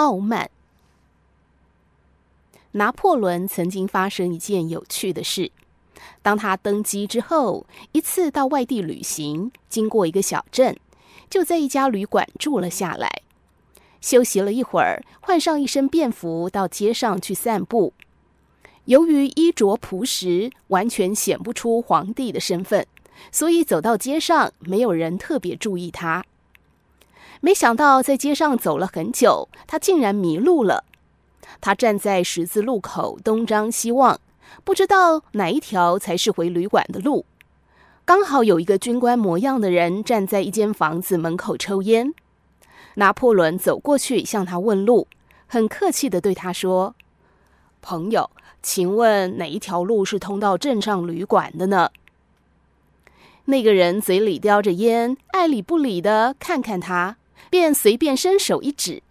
傲慢。拿破仑曾经发生一件有趣的事。当他登基之后，一次到外地旅行，经过一个小镇，就在一家旅馆住了下来。休息了一会儿，换上一身便服，到街上去散步。由于衣着朴实，完全显不出皇帝的身份，所以走到街上，没有人特别注意他。没想到在街上走了很久，他竟然迷路了。他站在十字路口，东张西望，不知道哪一条才是回旅馆的路。刚好有一个军官模样的人站在一间房子门口抽烟。拿破仑走过去向他问路，很客气地对他说：“朋友，请问哪一条路是通到镇上旅馆的呢？”那个人嘴里叼着烟，爱理不理地看看他，便随便伸手一指。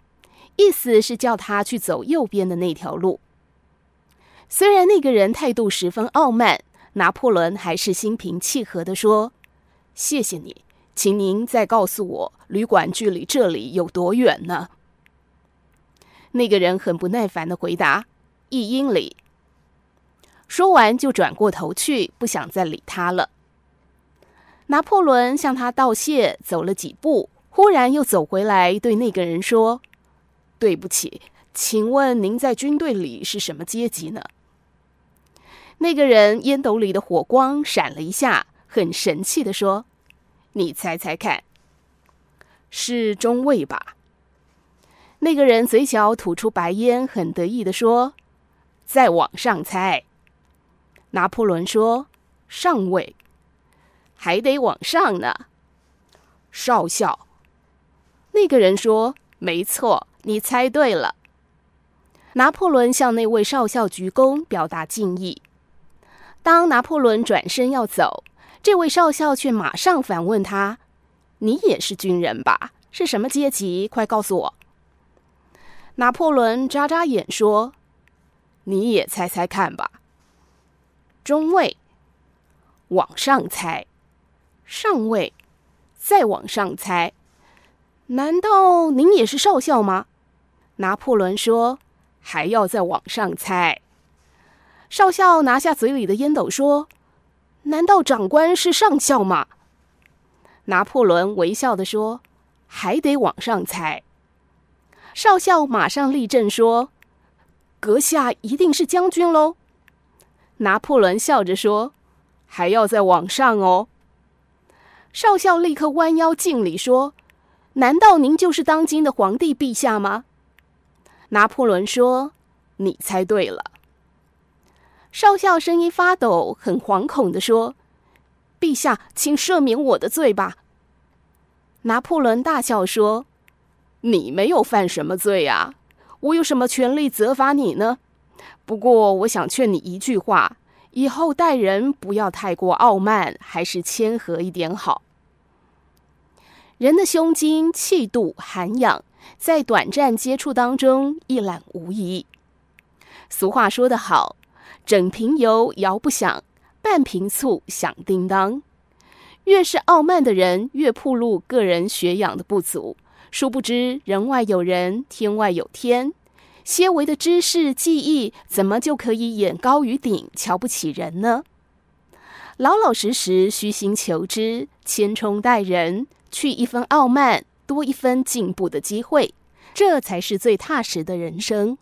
意思是叫他去走右边的那条路。虽然那个人态度十分傲慢，拿破仑还是心平气和地说：“谢谢你，请您再告诉我，旅馆距离这里有多远呢？”那个人很不耐烦地回答：“一英里。”说完就转过头去，不想再理他了。拿破仑向他道谢，走了几步，忽然又走回来，对那个人说。对不起，请问您在军队里是什么阶级呢？那个人烟斗里的火光闪了一下，很神气地说：“你猜猜看，是中尉吧？”那个人嘴角吐出白烟，很得意地说：“再往上猜。”拿破仑说：“上尉，还得往上呢。”少校。那个人说：“没错。”你猜对了。拿破仑向那位少校鞠躬，表达敬意。当拿破仑转身要走，这位少校却马上反问他：“你也是军人吧？是什么阶级？快告诉我。”拿破仑眨眨眼说：“你也猜猜看吧。”中尉，往上猜；上尉，再往上猜。难道您也是少校吗？拿破仑说：“还要再往上猜。”少校拿下嘴里的烟斗说：“难道长官是上校吗？”拿破仑微笑地说：“还得往上猜。”少校马上立正说：“阁下一定是将军喽。”拿破仑笑着说：“还要再往上哦。”少校立刻弯腰敬礼说：“难道您就是当今的皇帝陛下吗？”拿破仑说：“你猜对了。”少校声音发抖，很惶恐地说：“陛下，请赦免我的罪吧。”拿破仑大笑说：“你没有犯什么罪啊，我有什么权利责罚你呢？不过，我想劝你一句话：以后待人不要太过傲慢，还是谦和一点好。人的胸襟、气度、涵养。”在短暂接触当中一览无遗。俗话说得好：“整瓶油摇不响，半瓶醋响叮当。”越是傲慢的人，越暴露个人学养的不足。殊不知，人外有人，天外有天。些微的知识技艺，怎么就可以眼高于顶，瞧不起人呢？老老实实，虚心求知，谦冲待人，去一分傲慢。多一分进步的机会，这才是最踏实的人生。